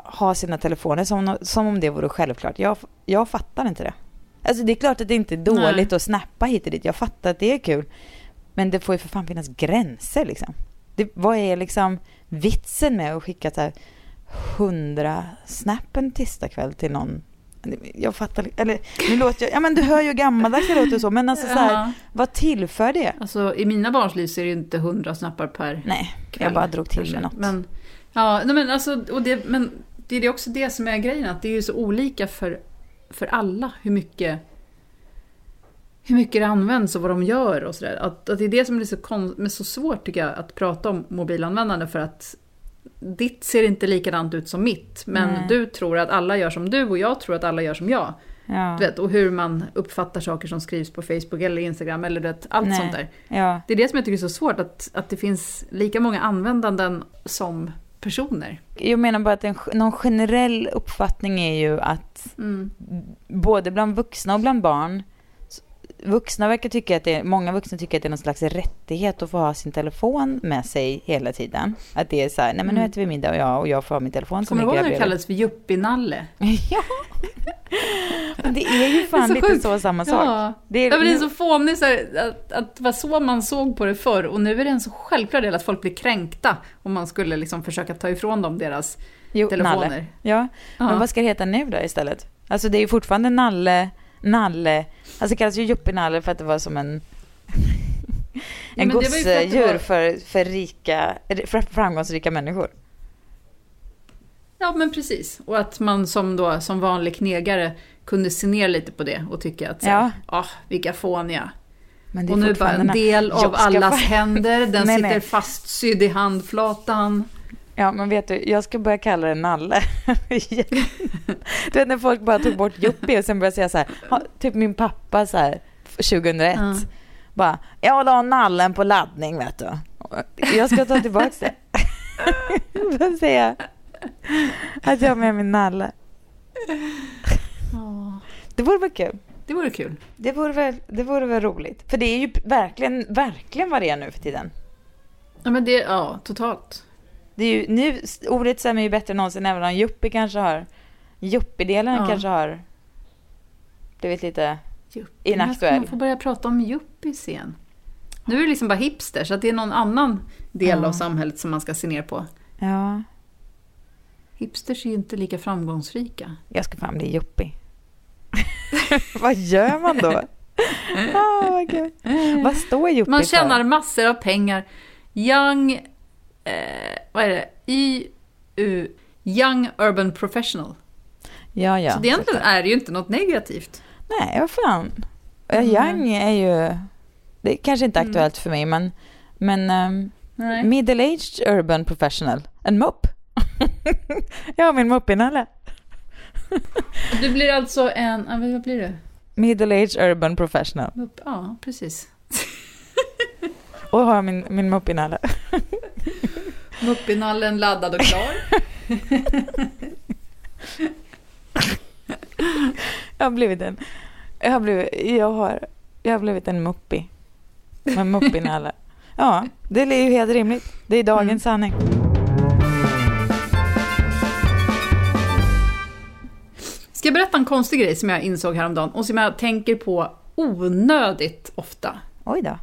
ha sina telefoner som, som om det vore självklart. Jag, jag fattar inte det. Alltså det är klart att det inte är dåligt Nej. att snappa hit och dit. Jag fattar att det är kul. Men det får ju för fan finnas gränser liksom. Det, vad är liksom vitsen med att skicka så här hundra snap en tisdagkväll till någon? Jag fattar Eller nu låter jag, ja men du hör ju gammaldags det låter så. Men alltså så här, Ja. vad tillför det? Alltså, i mina barns liv så är det inte hundra snappar per Nej, kväll. jag bara drog till kanske. med något. Men, ja, men, alltså, och det, men det är också det som är grejen, att det är ju så olika för, för alla hur mycket, hur mycket det används och vad de gör och sådär. Att, att det är det som blir så, kon, men så svårt tycker jag att prata om mobilanvändande för att ditt ser inte likadant ut som mitt. Men Nej. du tror att alla gör som du och jag tror att alla gör som jag. Ja. Du vet, och hur man uppfattar saker som skrivs på Facebook eller Instagram eller du vet, allt Nej. sånt där. Ja. Det är det som jag tycker är så svårt, att, att det finns lika många användanden som personer. Jag menar bara att en, någon generell uppfattning är ju att Mm. både bland vuxna och bland barn Vuxna verkar tycka att det är, många vuxna tycker att det är någon slags rättighet att få ha sin telefon med sig hela tiden. Att det är så här, nej men nu äter vi middag och jag, och jag får ha min telefon Mm. Kommer du ihåg när det kallades för yuppienalle? Ja. Men det är ju fan så lite sjukt. så samma sak. Ja. Det är, är, det är så fånigt att, att det var så man såg på det förr och nu är det en så självklar del att folk blir kränkta om man skulle liksom försöka ta ifrån dem deras jo, telefoner. Nalle. Ja. Ja. men vad ska det heta nu då istället? Alltså det är ju fortfarande Nalle, Nalle, alltså det kallas ju Yuppie-Nalle för att det var som en en gosedjur för, för rika, för framgångsrika människor. Ja men precis. Och att man som, då, som vanlig knegare kunde se ner lite på det och tycka att så, Ja. ah, vilka fåniga. Men det är Och nu bara en del av allas händer, den Nej, sitter nej. fastsydd i handflatan. Ja, men vet du, jag ska börja kalla det Nalle. du vet när folk bara tog bort Yuppie och sen började säga så här, ha, typ min pappa så här 2001. Ja. Bara, jag la nallen på laddning vet du. Jag ska ta tillbaka det. Får säga att jag har med min nalle. Det vore väl kul. Det vore kul. Det vore väl, det vore väl roligt. För det är ju verkligen, verkligen vad det är nu för tiden. Ja men det, ja totalt. Det är ju, nu, ordet stämmer ju bättre än någonsin, även om Yuppie kanske har, Yuppie-delen Ja. kanske har blivit lite Yuppie. inaktuell. Man får börja prata om yuppies igen. Nu är det liksom bara hipster, så att det är någon annan del Ja. av samhället som man ska se ner på. Ja, Hipsters är ju inte lika framgångsrika. jag ska fan bli Yuppie. vad gör man då? ah, vad. Vad står Yuppie Man för? tjänar massor av pengar. Young... Eh, vad är det? YU... Young Urban Professional. Ja, ja. så det egentligen är det ju inte något negativt. Nej, vad fan. Ja, Mm. Young är ju... Det är kanske inte aktuellt för mig, men, men um, middle-aged urban professional. En mupp. jag har min muppinalle. Du blir alltså en... Vad blir du? Middle-aged urban professional. Upp- Ja, precis. Och har min, min muppinalle. Muppinallen laddad och klar. Jag har blivit en... Jag har blivit, jag har, jag har blivit en muppi. Med muppinalle. Ja, det är ju helt rimligt. Det är dagens sanning. Ska jag berätta en konstig grej som jag insåg häromdagen och som jag tänker på onödigt ofta? Oj då.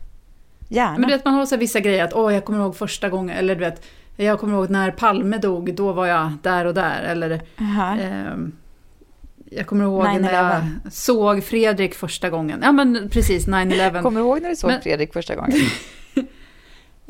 Gärna. Men du vet, man har så vissa grejer att åh, jag kommer ihåg första gången, eller du vet, jag kommer ihåg när Palme dog, då var jag där och där, eller ehm, jag kommer ihåg när 9/11. jag såg Fredrik första gången. Ja men precis, 9-11. Kommer du ihåg när du såg Men- Fredrik första gången?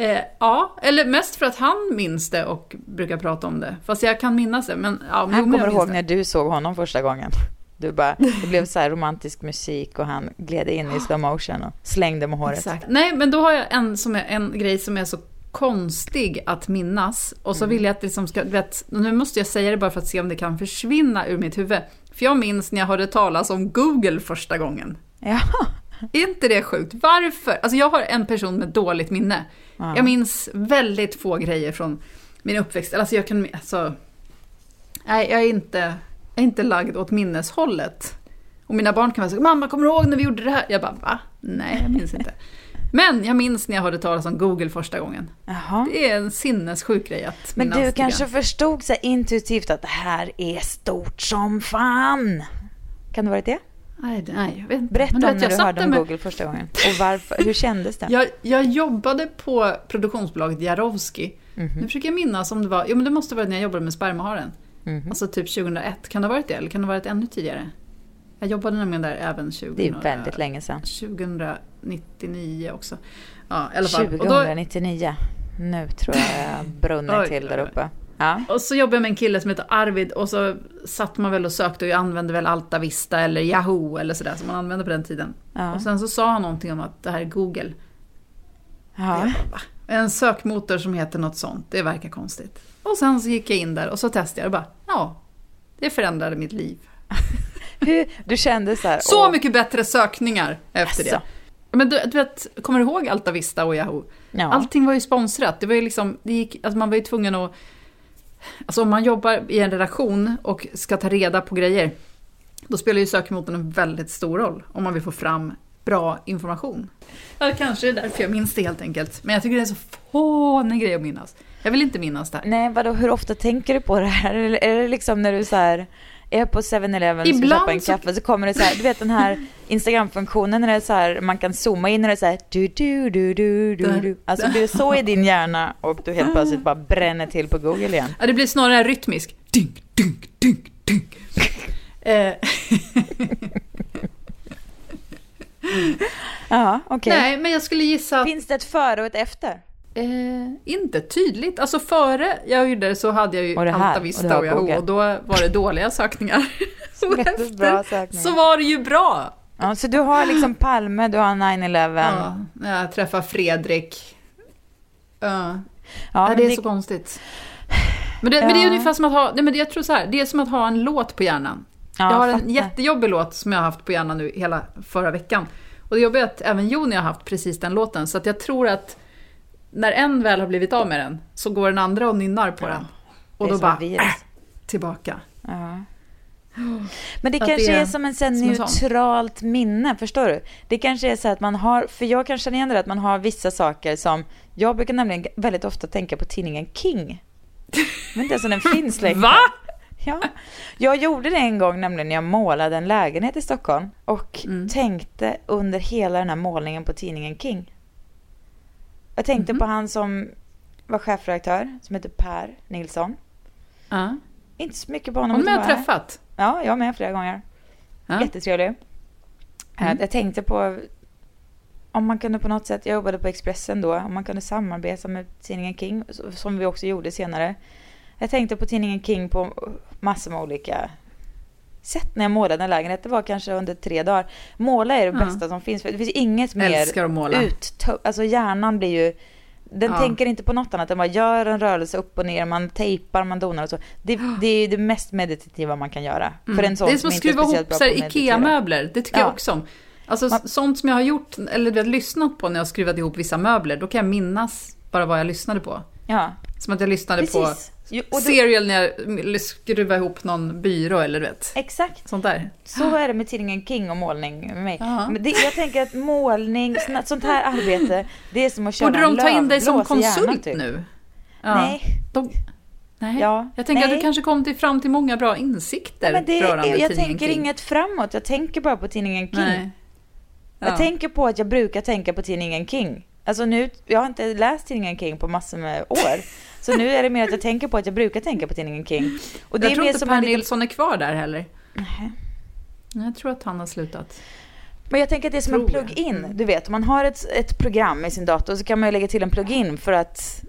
Eh, ja, eller mest för att han minns det och brukar prata om det. Fast jag kan minnas det, men ja, men jag kommer minns ihåg det. när du såg honom första gången. Du bara, det blev så här romantisk musik och han gled in i slow motion och slängde med håret. Exakt. Nej, men då har jag en, som är, en grej som är så konstig att minnas. Och så vill jag att det liksom ska, vet, nu måste jag säga det bara för att se om det kan försvinna ur mitt huvud. För jag minns när jag hörde talas om Google första gången. Ja. Är inte det sjukt? Varför? Alltså jag har en person med dåligt minne. Ja. Jag minns väldigt få grejer från min uppväxt. Alltså jag kan, alltså... Nej, jag är inte, jag är inte lagd åt minneshållet. Och mina barn kan vara så mamma kommer du ihåg när vi gjorde det här? Jag bara, va? Nej, jag minns inte. Men jag minns när jag hörde talas om Google första gången. Jaha. Det är en sinnessjuk grej att Men du kanske förstod så intuitivt att det här är stort som fan. Kan det vara det? Nej, nej, jag vet inte. Berätta om vet, när du hörde om med- Google första gången. Och varför, hur kändes det? Jag, jag jobbade på produktionsbolaget Jarowski. Mhm. Nu försöker jag minnas om det var, jo men det måste ha varit när jag jobbade med spermaharen. Mhm. Alltså typ 2001, kan det ha varit det? Eller kan det ha varit ännu tidigare? Jag jobbade nämligen där även 2000, Det är väldigt länge sedan. 2099 också. Ja, i alla fall. Och, då, 2099. Nu tror jag jag brunner Oj, till där uppe. Ja. och så jobbade jag med en kille som heter Arvid och så satt man väl och sökte och jag använde väl Alta Vista eller Yahoo eller sådär som man använde på den tiden. Ja. Och sen så sa han någonting om att det här är Google. Ja. Bara? En sökmotor som heter något sånt. Det verkar konstigt. Och sen så gick jag in där och så testade jag och bara, ja, det förändrade mitt liv. Hur, du kände så här... Så åh, mycket bättre sökningar efter Jaså? det. Men du, du vet, kommer du ihåg Alta Vista och Yahoo? Ja. Allting var ju sponsrat. Det var ju liksom, det gick, alltså man var ju tvungen att... Alltså om man jobbar i en redaktion och ska ta reda på grejer, då spelar ju sökmotorn en väldigt stor roll om man vill få fram bra information. Ja, kanske är det därför jag minns det helt enkelt. Men jag tycker det är så fånig grej att minnas. Jag vill inte minnas det här. Nej, vadå, hur ofta tänker du på det här? Eller är det liksom när du så här är på 7-Eleven och ska köpa en kaffe så kommer det så här, du vet den här Instagram-funktionen när det är så här, man kan zooma in och det är så här, du, du, du, du, du, du. Alltså är så i din hjärna och du helt plötsligt bara bränner till på Google igen. Ja, det blir snarare rytmisk. Dink, dink, dink, dink. Eh, Ja, okej. Nej, men jag skulle gissa. Finns det ett före och ett efter? Eh, inte tydligt. Alltså före jag gjorde det så hade jag ju Och här, Alta Vista och Yahoo och då var det dåliga sökningar. och Jättebra efter sökningar. så var det ju bra. Ja, så du har liksom Palme, du har 9-11. Ja, jag träffade Fredrik. Ja, Ja, ja, det är det- så konstigt. Men det, men det är Ja. ungefär som att ha, nej men jag tror så här, det är som att ha en låt på hjärnan. Ja, jag har fattar. en jättejobbig låt som jag har haft på hjärnan nu hela förra veckan. Och det jobbiga är att även Joni har haft precis den låten, så att jag tror att när en väl har blivit av med den, så går den andra och nynnar på den. Och då bara, äh, tillbaka. Ja. Men det Att kanske det är som en sån som en neutralt minne, förstår du? Det kanske är så att man har, för jag kan känna igen det, att man har vissa saker som, jag brukar nämligen väldigt ofta tänka på tidningen King. Men inte ens om den finns längre. Va? Ja. Jag gjorde det en gång nämligen när jag målade en lägenhet i Stockholm och Mm. tänkte under hela den här målningen på tidningen King. Jag tänkte Mhm. på han som var chefredaktör, som heter Per Nilsson. Ja. Inte så mycket på honom. Honom har jag träffat. Ja, jag med flera gånger. Ja. Jättetrevlig. Eh, Mm. Jag tänkte på om man kunde på något sätt, jag jobbade på Expressen då, om man kunde samarbeta med tidningen King, som vi också gjorde senare. Jag tänkte på tidningen King på massor med olika sätt när jag målade en lägenhet. Det var kanske under tre dagar. Måla är det Ja. bästa som finns. För det finns inget mer ut... Alltså hjärnan blir ju... Den Ja. tänker inte på något annat än bara gör en rörelse upp och ner, man tejpar, man donar och så. Det, det är det mest meditativa man kan göra. För en sån Mm. det är som att skruva ihop. IKEA-möbler. Det tycker jag Ja. också om. Alltså Man- sånt som jag har gjort, eller vet, lyssnat på när jag har skruvat ihop vissa möbler, då kan jag minnas bara vad jag lyssnade på. Ja, Som att jag lyssnade precis. Jo, på och då, Serial när jag skruvade ihop någon byrå eller du vet. exakt. Sånt där. Så är det med tidningen King och målning med mig. Ja. Men det, jag tänker att målning, sånt, sånt här arbete, det är som att köra Borde de en ta in dig som konsult typ. nu? Ja. Nej. De, nej. Ja, Jag tänker att nej. du kanske kom till fram till många bra insikter Men det, rörande jag tänker King. inget framåt, jag tänker bara på tidningen King. Nej. Jag Ja. tänker på att jag brukar tänka på tidningen King. Alltså nu, jag har inte läst tidningen King på massor med år. Så nu är det mer att jag tänker på att jag brukar tänka på tidningen King. Och det jag är tror mer inte som Per en liten Nilsson är kvar där heller. Jag tror att han har slutat. Men jag tänker att det är som en plug-in. Du vet, om man har ett, ett program i sin dator så kan man ju lägga till en plug-in för att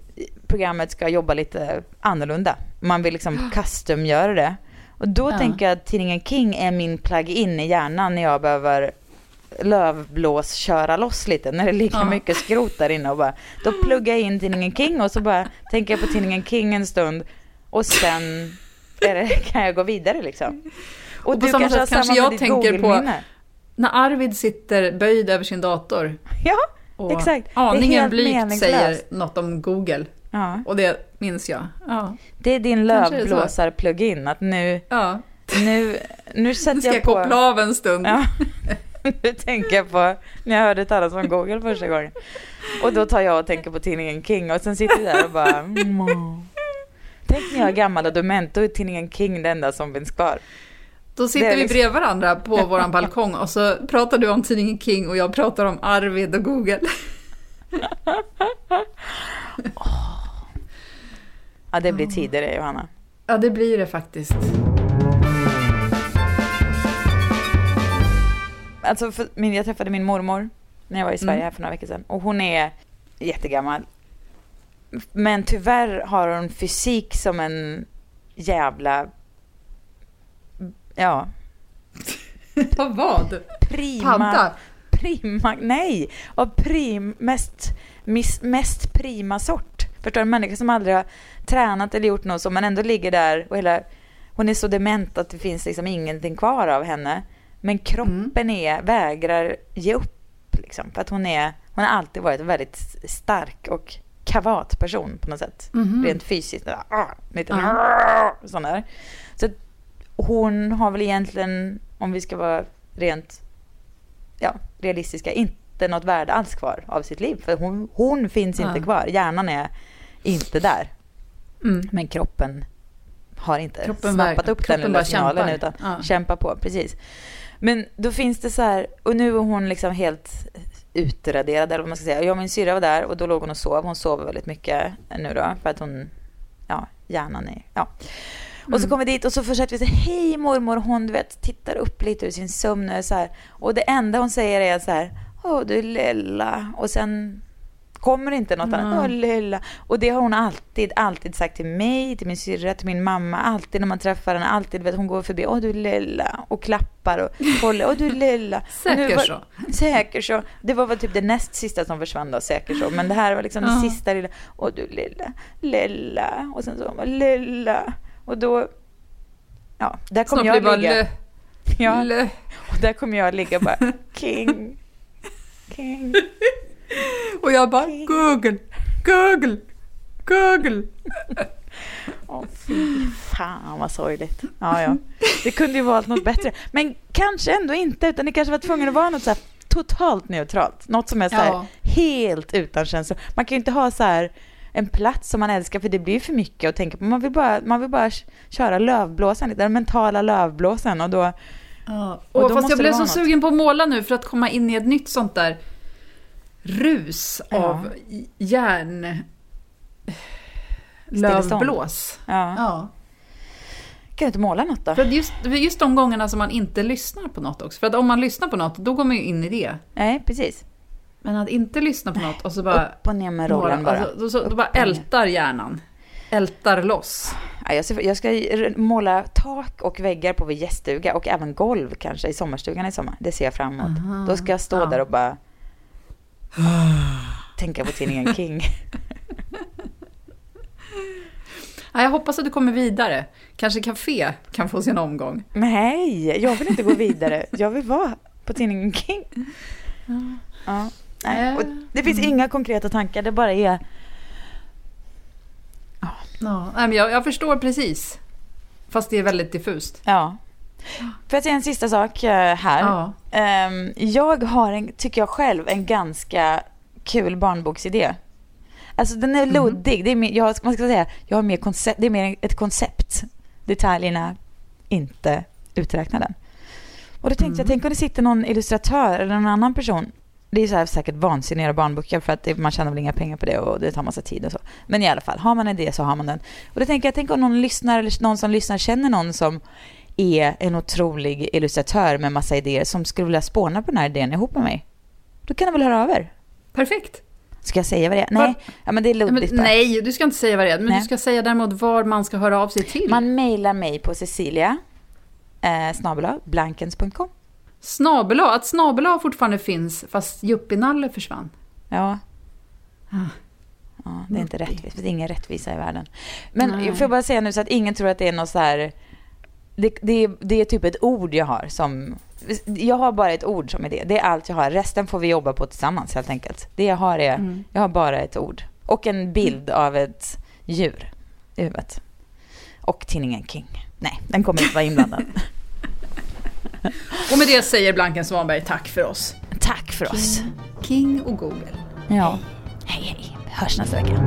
programmet ska jobba lite annorlunda. Man vill liksom custom-göra det. Och då Ja. tänker jag att tidningen King är min plug-in i hjärnan när jag behöver lövblås köra loss lite när det ligger Ja. mycket skrot där inne och bara då pluggar jag in tidningen King och så bara tänker jag på tidningen King en stund och sen det, kan jag gå vidare liksom. Och, på samma sätt kanske jag tänker på-. När Arvid sitter böjd över sin dator Ja, och exakt. Aningen blygt säger något om Google. Ja. Och det minns jag. Ja. Det är din lövblåsar-plugin. Att nu, ja. nu, nu sätter Nu ska jag jag på... koppla av en stund. Nu tänker jag på när jag hörde talas om Google första gången. Och då tar jag och tänker på tidningen King och sen sitter vi där och bara... Mm. Tänk när jag är gammal och dement, då är tidningen King det enda som finns kvar. Då sitter vi liksom- bredvid varandra på vår balkong och så pratar du om tidningen King och jag pratar om Arvid och Google. Ja, det blir tider det, Johanna. Ja, det blir det faktiskt. Alltså, för min, jag träffade min mormor när jag var i Sverige Mm. här för några veckor sedan. Och hon är jättegammal. Men tyvärr har hon fysik som en jävla... Ja, Vad vad? prima... Padda? Prima... Nej! Och prim... Mest miss, mest prima sort. Förstår du? En människa som aldrig har tränat eller gjort något så men ändå ligger där och hela, hon är så dement att det finns liksom ingenting kvar av henne. Men kroppen är, vägrar ge upp liksom. För att hon är, hon har alltid varit en väldigt stark och kavat person på något sätt. Rent fysiskt. Ah, lite sån där. Så hon har väl egentligen, om vi ska vara rent ja, realistiska, inte något värde alls kvar av sitt liv. För hon, hon finns inte Ja. kvar. Hjärnan är inte där. Mm. Men kroppen har inte Kroppen snappat upp den kroppen lilla bara signalen kämpar. utan Ja. kämpar på. Precis. Men då finns det så här, och nu är hon liksom helt utraderad eller vad man ska säga. Jag och min syrra var där och då låg hon och sov. Hon sover väldigt mycket nu då för att hon, ja, hjärnan är, ja. Och så kommer vi dit och så försökte vi säga hej mormor hon du vet tittar upp lite ur sin sömn och så här. Och det enda hon säger är så här, åh du lilla. Och sen kommer inte något annat, åh lilla. Och det har hon alltid, alltid sagt till mig, till min syrra, till min mamma. Alltid när man träffar henne, alltid vet hon går förbi, åh du lilla. Och klappar och håller, åh du lilla. Säker var- så. Säker så. Det var väl typ det näst sista som försvann då, säker så. Men det här var liksom det sista lilla, åh du lilla, lilla. Och sen så man lilla. Och då, ja, där kommer jag bara ligga. lö, Ja, och där kommer jag ligga bara, king, king. Och jag bara Google, Google, Google. Åh, fy fan vad sorgligt. Ja, ja. Det kunde ju valt något bättre. Men kanske ändå inte, utan det kanske var tvungen att vara något så här totalt neutralt. Något som är så Ja. helt utan känslor. Man kan ju inte ha så här en plats som man älskar för det blir för mycket att tänka på. Man vill bara, man vill bara köra lövblåsan den mentala lövblåsan och då Ja. Och Och då fast jag blev så något. sugen på att måla nu för att komma in i ett nytt sånt där rus Ja. av järn... Lövblås. ja. Ja. Kan du inte måla något då? För just, just de gångerna som man inte lyssnar på något också. För att om man lyssnar på något, då går man ju in i det. Nej, precis. Men att inte lyssna på något och så bara... Upp och ner med rollen bara. Alltså, då, så, då bara ältar hjärnan. Ältar loss. Ja, jag, ska, jag ska måla tak och väggar på vår gäststuga och även golv kanske i sommarstugan i sommar. Det ser jag fram emot. Då ska jag stå ja. där och bara tänka på tidningen King. Ja, jag hoppas att du kommer vidare. Kanske Café kan få sin omgång. Nej, jag vill inte gå vidare. Jag vill vara på tidningen King. Ja. Nej. Och det finns inga konkreta tankar, det bara är... Ja, jag, jag förstår precis. Fast det är väldigt diffust. Ja. Får jag säga en sista sak eh, här? Ja. Ehm, jag har, en, tycker jag själv, en ganska kul barnboksidé. Alltså den är luddig. Det är mer, jag, man ska säga, jag har mer koncept, det är mer ett koncept. Detaljerna inte uträknade. Och då tänkte jag, tänk om det sitter någon illustratör eller någon annan person. Det är så här säkert göra barnböcker för att det, man tjänar väl inga pengar på det och det tar massa tid och så. Men i alla fall, har man en idé så har man den. Och då tänker jag, tänk om någon lyssnar eller någon som lyssnar känner någon som är en otrolig illustratör med massa idéer som skulle vilja spåna på den här idén ihop med mig. Då kan de väl höra över? Perfekt. Ska jag säga vad det är? Nej, ja, men det är luddigt bara. nej, du ska inte säga vad det är. Men Nej. du ska säga däremot var man ska höra av sig till. Man mejlar mig på Cecilia eh, snabel-a, blankens.com. Snabel A, att snabel A fortfarande finns fast Juppinalle försvann. Ja. Ah. ja. Det är inte rättvist. Det finns ingen rättvisa i världen. Men Nej. jag får bara säga nu så att ingen tror att det är något så här... Det, det, är, det är typ ett ord jag har som... Jag har bara ett ord som idé. Det är allt jag har. Resten får vi jobba på tillsammans helt enkelt. Det jag har är... Mm. Jag har bara ett ord. Och en bild av ett djur i huvudet. Och tidningen King. Nej, den kommer inte vara inblandad. Och med det säger Blanken Svanberg tack för oss. Tack för oss. King och Google. Ja. Hej, hej. Hörs nästa vecka.